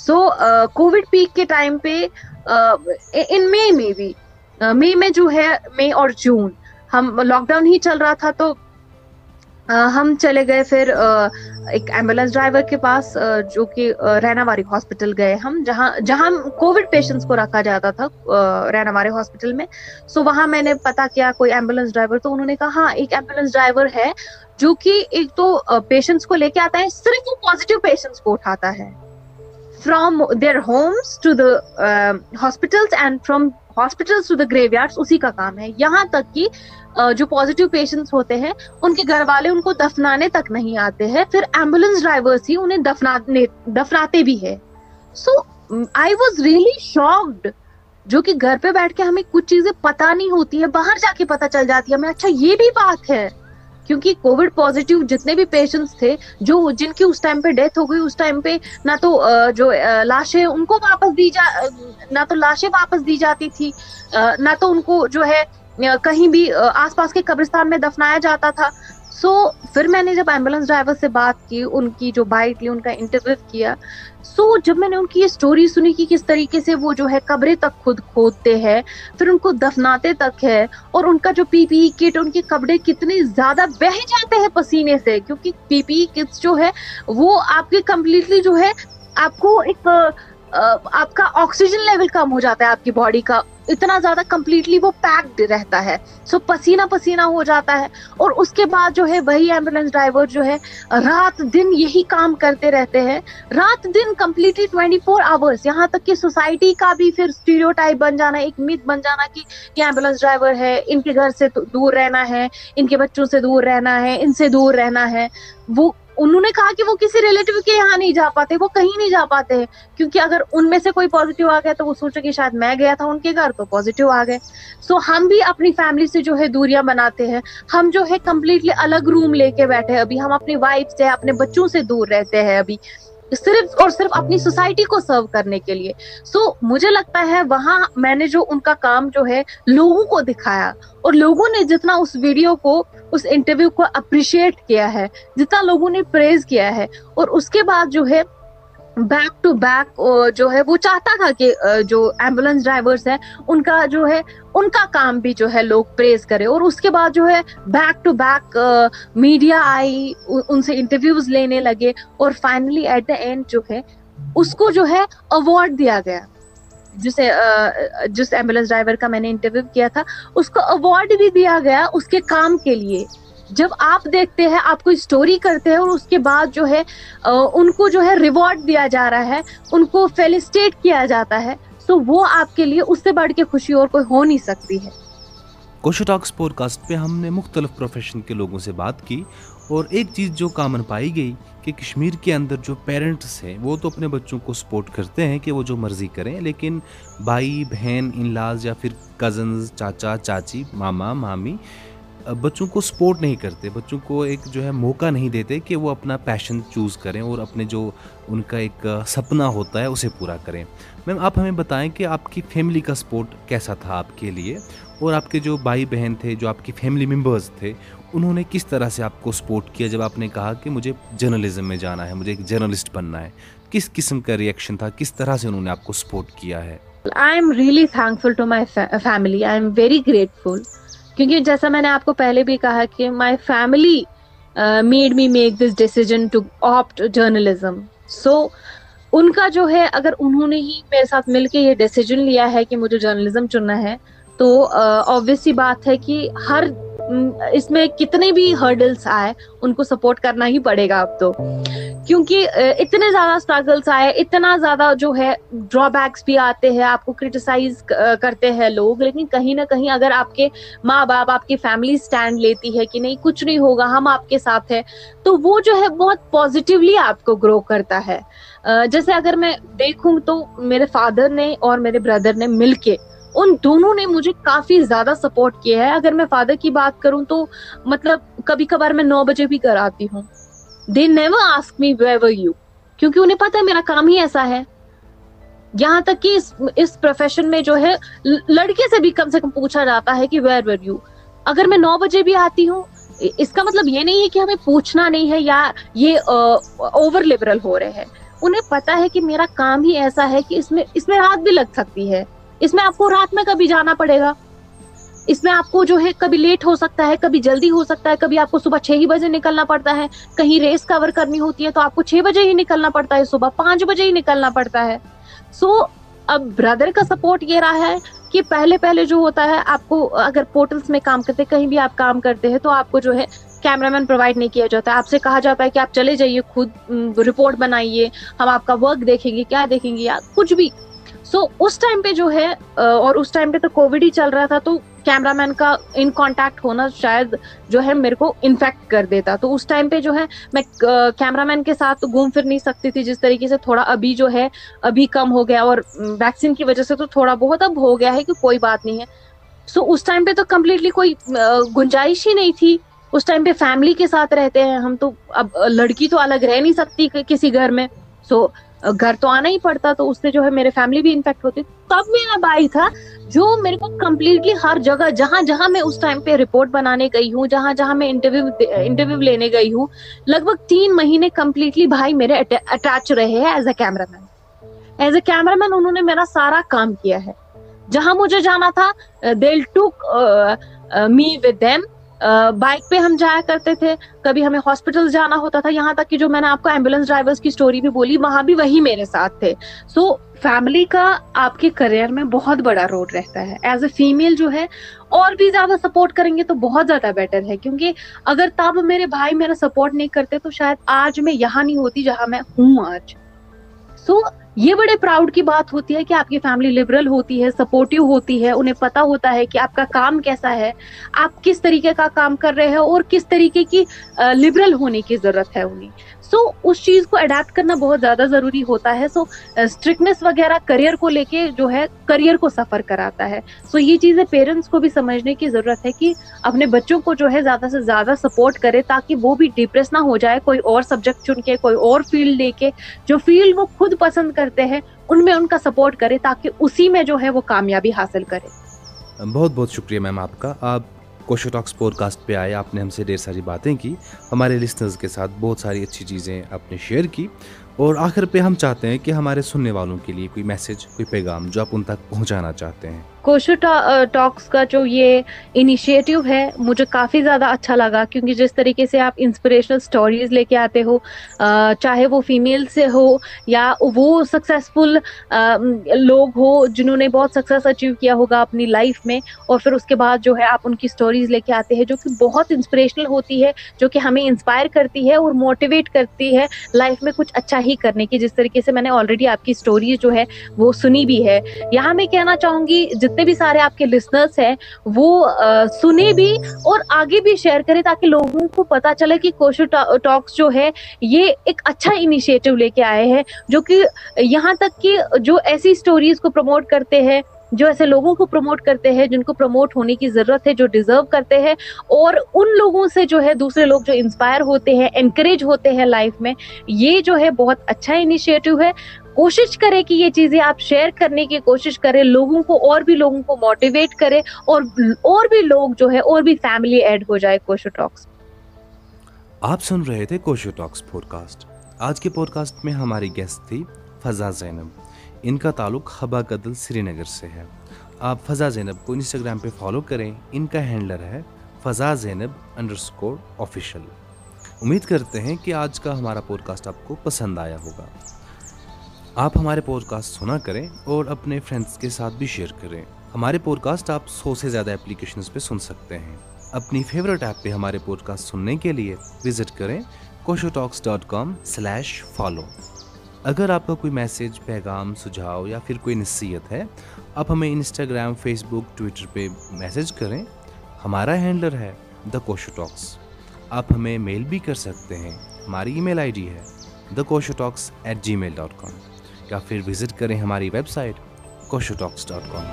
سو کووڈ پیک کے ٹائم پہ ان مے میں بھی مئی میں جو ہے مئی اور جون ہم لاک ڈاؤن ہی چل رہا تھا تو uh, ہم چلے گئے پھر uh, ایک ایمبولینس ڈرائیور کے پاس uh, جو کہ رینا واری ہاسپٹل گئے ہم، جہاں جہاں کووڈ پیشنٹس کو رکھا جاتا تھا رینا واری ہاسپٹل میں. سو وہاں میں نے پتا کیا کوئی ایمبولینس ڈرائیور تو انہوں نے کہا ہاں ایک ایمبولینس ڈرائیور ہے جو کہ ایک تو پیشنٹس کو لے کے آتا ہے، صرف وہ پازیٹیو پیشنٹس کو اٹھاتا ہے. From their homes to the hospital and from hospital to the graveyard اسی کا کام ہے۔ یہاں تک کہ جو پازیٹیو پیشنٹس ہوتے ہیں، ان کے گھر والے ان کو دفنانے تک نہیں آتے ہیں۔ پھر ایمبولینس ڈرائیورس ہی انہیں دفنانے، دفناتے بھی ہے so I was really shocked جو کہ گھر پہ بیٹھ کے ہمیں کچھ چیزیں پتا نہیں ہوتی ہے باہر جا کے پتا چل جاتی ہے ہمیں اچھا یہ بھی بات ہے۔ کیونکہ کووڈ پازیٹیو جتنے بھی پیشنٹس تھے، جو جن کی اس ٹائم پہ ڈیتھ ہو گئی، اس ٹائم پہ نہ تو جو لاشیں ان کو واپس دی جا نہ تو لاشیں واپس دی جاتی تھی نہ تو ان کو جو ہے کہیں بھی آس پاس کے قبرستان میں دفنایا جاتا تھا۔ سو پھر میں نے جب ایمبولینس ڈرائیور سے بات کی، ان کی جو بائٹ لی ان کا انٹرویو کیا سو جب میں نے ان کی یہ سٹوری سنی کہ کس طریقے سے وہ جو ہے قبریں تک خود کھودتے ہیں، پھر ان کو دفناتے تک ہے، اور ان کا جو پی پی کٹ، ان کے کپڑے کتنے زیادہ بہ جاتے ہیں پسینے سے، کیونکہ پی پی کٹس جو ہے، وہ آپ کے کمپلیٹلی جو ہے، آپ کو ایک آپ کا آکسیجن لیول کم ہو جاتا ہے، آپ کی باڈی کا۔ اتنا زیادہ کمپلیٹلی وہ پیکڈ رہتا ہے۔ سو پسینہ پسینہ ہو جاتا ہے۔ اور اس کے بعد جو ہے وہی ایمبولینس ڈرائیور جو ہے، رات دن یہی کام کرتے رہتے ہیں۔ رات دن کمپلیٹلی ٹوینٹی فور آورس یہاں تک کہ سوسائٹی کا بھی پھر اسٹیریو ٹائپ بن جانا، ایک میت بن جانا کہ یہ ایمبولینس ڈرائیور ہے۔ ان کے گھر سے دور رہنا ہے، ان کے بچوں سے دور رہنا ہے، ان سے دور رہنا ہے۔ وہ انہوں نے کہا کہ وہ کسی ریلیٹو کے یہاں نہیں جا پاتے وہ کہیں نہیں جا پاتے کیونکہ اگر ان میں سے کوئی پازیٹیو آ گیا تو وہ سوچے کہ شاید میں گیا تھا ان کے گھر تو پازیٹیو آ گئے۔ سو ہم بھی اپنی فیملی سے جو ہے دوریاں بناتے ہیں۔ ہم جو ہے کمپلیٹلی الگ روم لے کے بیٹھے ابھی ہم اپنی وائف سے اپنے بچوں سے دور رہتے ہیں ابھی۔ صرف اور صرف اپنی سوسائٹی کو سرو کرنے کے لیے۔ سو so, مجھے لگتا ہے وہاں میں نے جو ان کا کام جو ہے لوگوں کو دکھایا۔ اور لوگوں نے جتنا اس ویڈیو کو اس انٹرویو کو اپریشیٹ کیا ہے، جتنا لوگوں نے پریز کیا ہے۔ اور اس کے بعد جو ہے بیک ٹو بیک جو ہے، وہ چاہتا تھا کہ جو ایمبولینس ڈرائیورس ہیں، ان کا جو ہے، ان کا کام بھی جو ہے، لوگ پریز کرے۔ اور اس کے بعد جو ہے بیک ٹو بیک میڈیا آئی، ان سے انٹرویوز لینے لگے۔ اور فائنلی ایٹ دا اینڈ جو ہے، اس کو جو ہے اوارڈ دیا گیا۔ جسے جس ایمبولینس ڈرائیور کا میں نے انٹرویو کیا تھا، اس کو اوارڈ بھی دیا گیا اس کے کام کے لیے۔ جب آپ دیکھتے ہیں، آپ کو اسٹوری کرتے ہیں اور اس کے بعد جو ہے ان کو جو ہے ریوارڈ دیا جا رہا ہے، ان کو فیلسٹیٹ کیا جاتا ہے، تو وہ آپ کے لیے اس سے بڑھ کے خوشی اور کوئی ہو نہیں سکتی ہے۔ کوشو ٹاکس پوڈ کاسٹ پہ ہم نے مختلف پروفیشن کے لوگوں سے بات کی۔ اور ایک چیز جو کامن پائی گئی کہ کشمیر کے اندر جو پیرنٹس ہیں، وہ تو اپنے بچوں کو سپورٹ کرتے ہیں کہ وہ جو مرضی کریں، لیکن بھائی، بہن ان لاز یا پھر کزنز چاچا، چاچی، ماما، مامی، بچوں کو سپورٹ نہیں کرتے، بچوں کو ایک جو ہے موقع نہیں دیتے کہ وہ اپنا پیشن چوز کریں اور اپنے جو ان کا ایک سپنا ہوتا ہے اسے پورا کریں۔ میم، آپ ہمیں بتائیں کہ آپ کی فیملی کا سپورٹ کیسا تھا آپ کے لیے؟ اور آپ کے جو بھائی بہن تھے، جو آپ کی فیملی ممبرز تھے انہوں نے کس طرح سے آپ کو سپورٹ کیا جب آپ نے کہا کہ مجھے جرنلزم میں جانا ہے، مجھے ایک جرنلسٹ بننا ہے؟ کس قسم کا ریئیکشن تھا؟ کس طرح سے انہوں نے آپ کو سپورٹ کیا ہے؟ I am really thankful to my family I am very grateful کیونکہ جیسا میں نے آپ کو پہلے بھی کہا کہ my family made me make this decision to opt journalism so ان کا جو ہے، اگر انہوں نے ہی میرے ساتھ مل کے یہ ڈیسیجن لیا ہے کہ مجھے جرنلزم چننا ہے، تو uh, آبویس سی بات ہے کہ ہر اس میں کتنے بھی ہرڈلس آئے، ان کو سپورٹ کرنا ہی پڑے گا اب تو۔ کیونکہ اتنے زیادہ اسٹرگلس آئے، اتنا زیادہ جو ہے ڈرا بیکس بھی آتے ہیں، آپ کو کرٹیسائز کرتے ہیں لوگ، لیکن کہیں نہ کہیں اگر آپ کے ماں باپ، آپ کی فیملی اسٹینڈ لیتی ہے کہ نہیں، کچھ نہیں ہوگا، ہم آپ کے ساتھ ہیں، تو وہ جو ہے بہت پازیٹیولی آپ کو گرو کرتا ہے۔ جیسے اگر میں دیکھوں تو میرے فادر نے اور میرے بردر نے مل کے ان دونوں نے مجھے کافی زیادہ سپورٹ کیا ہے۔ اگر میں فادر کی بات کروں تو مطلب کبھی کبھار میں نو بجے بھی کراتی ہوں۔ They never ask me wherever you کیونکہ انہیں پتا ہے میرا کام ہی ایسا ہے۔ یہاں تک کہ اس پروفیشن میں جو ہے، لڑکے سے بھی کم سے کم پوچھا جاتا ہے کہ ویئر ویئر یو اگر میں نو بجے بھی آتی ہوں، اس کا مطلب یہ نہیں ہے کہ ہمیں پوچھنا نہیں ہے یا یہ اوور لبرل ہو رہے ہیں۔ انہیں پتا ہے کہ میرا کام ہی ایسا ہے کہ اس میں اس میں رات بھی لگ سکتی ہے۔ اس میں آپ کو رات میں کبھی جانا پڑے گا۔ اس میں آپ کو جو ہے کبھی لیٹ ہو سکتا ہے، کبھی جلدی ہو سکتا ہے، کبھی آپ کو صبح چھ ہی بجے نکلنا پڑتا ہے۔ کہیں ریس کور کرنی ہوتی ہے تو آپ کو چھ بجے ہی نکلنا پڑتا ہے، صبح پانچ بجے ہی نکلنا پڑتا ہے۔ سو اب بردر کا سپورٹ یہ رہا ہے کہ پہلے پہلے جو ہوتا ہے، آپ کو اگر پورٹلس میں کام کرتے، کہیں بھی آپ کام کرتے ہیں، تو آپ کو جو ہے کیمرہ مین پرووائڈ نہیں کیا جاتا۔ ہے آپ سے کہا جاتا ہے کہ آپ چلے جائیے، خود رپورٹ بنائیے، ہم آپ کا ورک دیکھیں گے، کیا دیکھیں گے، یا کچھ بھی۔ سو اس ٹائم پہ جو ہے اور اس ٹائم پہ تو کووڈ ہی چل رہا تھا، تو کیمرہ مین کا ان کانٹیکٹ ہونا شاید جو ہے میرے کو انفیکٹ کر دیتا۔ تو اس ٹائم پہ جو ہے، میں کیمرہ مین کے ساتھ گھوم پھر نہیں سکتی تھی، جس طریقے سے تھوڑا ابھی جو ہے، ابھی کم ہو گیا۔ اور ویکسین کی وجہ سے تو تھوڑا بہت اب ہو گیا ہے کہ کوئی بات نہیں ہے۔ سو اس ٹائم پہ تو کمپلیٹلی کوئی گنجائش ہی نہیں تھی۔ اس ٹائم پہ فیملی کے ساتھ رہتے ہیں۔ ہم تو اب لڑکی تو الگ رہ نہیں سکتی کسی گھر میں۔ سو گھر تو آنا ہی پڑتا تو اس سے جو ہے میرے فیملی بھی انفیکٹ ہوتی۔ تب میرا بھائی تھا جو میرے کو کمپلیٹلی ہر جگہ، جہاں جہاں میں اس ٹائم پہ رپورٹ بنانے گئی ہوں، جہاں جہاں میں انٹرویو انٹرویو لینے گئی ہوں، لگ بھگ تین مہینے کمپلیٹلی بھائی میرے اٹیچ رہے ہیں as a cameraman as a cameraman انہوں نے میرا سارا کام کیا ہے۔ جہاں مجھے جانا تھا دل ٹوک می ود دیم بائک پہ ہم جایا کرتے تھے۔ کبھی ہمیں ہاسپٹل جانا ہوتا تھا، یہاں تک کہ جو میں نے آپ کو ایمبولینس ڈرائیور کی اسٹوری بھی بولی، وہاں بھی وہی میرے ساتھ تھے۔ سو فیملی کا آپ کے کریئر میں بہت بڑا رول رہتا ہے۔ ایز اے فیمل جو ہے، اور بھی زیادہ سپورٹ کریں گے تو بہت زیادہ بیٹر ہے۔ کیونکہ اگر تب میرے بھائی میرا سپورٹ نہیں کرتے تو شاید آج میں یہاں نہیں ہوتی جہاں میں ہوں آج۔ سو یہ بڑے پراؤڈ کی بات ہوتی ہے کہ آپ کی فیملی لبرل ہوتی ہے سپورٹیو ہوتی ہے، انہیں پتا ہوتا ہے کہ آپ کا کام کیسا ہے، آپ کس طریقے کا کام کر رہے ہیں اور کس طریقے کی لبرل ہونے کی ضرورت ہے انہیں۔ سو اس چیز کو اڈیپٹ کرنا بہت زیادہ ضروری ہوتا ہے. سو اسٹرکٹنیس uh, وغیرہ کریئر کو لے کے جو ہے کریئر کو سفر کراتا ہے. سو یہ چیزیں پیرنٹس کو بھی سمجھنے کی ضرورت ہے کہ اپنے بچوں کو جو ہے زیادہ سے زیادہ سپورٹ کرے تاکہ وہ بھی ڈپریس نہ ہو جائے. کوئی اور سبجیکٹ چن کے، کوئی اور فیلڈ لے کے. جو فیلڈ وہ خود پسند کرتے ہیں، ان میں ان کا سپورٹ کرے تاکہ اسی میں جو ہے وہ کامیابی حاصل کرے. بہت بہت شکریہ میم آپ کا. آپ کوشو ٹاکس پوڈ کاسٹ پہ آئے، آپ نے ہم سے ڈھیر ساری باتیں کی، ہمارے لسنرز کے ساتھ بہت ساری اچھی چیزیں آپ نے شیئر کی۔ اور آخر پہ ہم چاہتے ہیں کہ ہمارے سننے والوں کے لیے کوئی میسج، کوئی پیغام جو آپ ان تک پہنچانا چاہتے ہیں۔ کوشو ٹاکس کا جو یہ انیشیٹو ہے، مجھے کافی زیادہ اچھا لگا کیونکہ جس طریقے سے آپ انسپریشنل اسٹوریز لے کے آتے ہو چاہے وہ فیمیل سے ہو یا وہ سکسیزفل لوگ ہو جنہوں نے بہت سکسیس اچیو کیا ہوگا اپنی لائف میں اور پھر اس کے بعد جو ہے آپ ان کی اسٹوریز لے کے آتے ہیں جو کہ بہت انسپریشنل ہوتی ہے، جو کہ ہمیں انسپائر کرتی ہے اور موٹیویٹ کرتی ہے لائف میں کچھ اچھا ہی کرنے کی، جس طریقے سے میں نے آلریڈی آپ کی اسٹوریز جو ہے وہ سنی بھی ہے۔ یہاں میں کہنا چاہوں گی، جتنے بھی سارے آپ کے لسنرس ہیں، وہ سنے بھی اور آگے بھی شیئر کریں تاکہ لوگوں کو پتا چلے کہ کوشو ٹاکس جو ہے، یہ ایک اچھا انیشیٹو لے کے آئے ہیں۔ جو کہ یہاں تک کہ جو ایسی اسٹوریز کو پروموٹ کرتے ہیں جو ایسے لوگوں کو پروموٹ کرتے ہیں، جن کو پروموٹ ہونے کی ضرورت ہے، جو ڈیزرو کرتے ہیں، اور ان لوگوں سے جو ہے دوسرے لوگ جو انسپائر ہوتے ہیں انکریج ہوتے ہیں لائف میں، یہ جو ہے بہت اچھا انیشیٹو ہے۔ کوشش کرے کہ یہ چیزیں آپ شیئر کرنے کی کوشش کریں لوگوں کو اور بھی لوگوں کو موٹیویٹ کرے، اور اور بھی لوگ جو ہے، اور بھی فیملی ایڈ ہو جائے کوشو ٹاکس آپ سن رہے تھے کوشو ٹاکس پوڈ کاسٹ آج کے پوڈ کاسٹ میں ہماری گیسٹ تھی فضا زینب۔ ان کا تعلق خبا قدل سری نگر سے ہے۔ آپ فضا زینب کو انسٹاگرام پہ فالو کریں۔ ان کا ہینڈلر ہے فضا زینب انڈر اسکور آفیشیل امید کرتے ہیں کہ آج کا ہمارا پوڈ کاسٹ آپ کو پسند آیا ہوگا۔ آپ ہمارے پوڈ کاسٹ سنا کریں اور اپنے فرینڈس کے ساتھ بھی شیئر کریں۔ ہمارے پوڈ کاسٹ آپ سو سے زیادہ اپلیکیشنز پہ سن سکتے ہیں۔ اپنی فیوریٹ ایپ پہ ہمارے پوڈ کاسٹ سننے کے لیے وزٹ کریں Kosho Talks dot com slash follow. اگر آپ کا کوئی میسیج، پیغام، سجھاؤ یا پھر کوئی نصیحت ہے، آپ ہمیں انسٹاگرام فیس بک ٹویٹر پہ میسیج کریں۔ ہمارا ہینڈلر ہے دا کوشو ٹاکس آپ ہمیں میل بھی کر سکتے ہیں۔ ہماری ای میل آئی ڈی ہے the Kosho Talks at Gmail dot com یا پھر وزٹ کریں ہماری website Kosho Talks dot com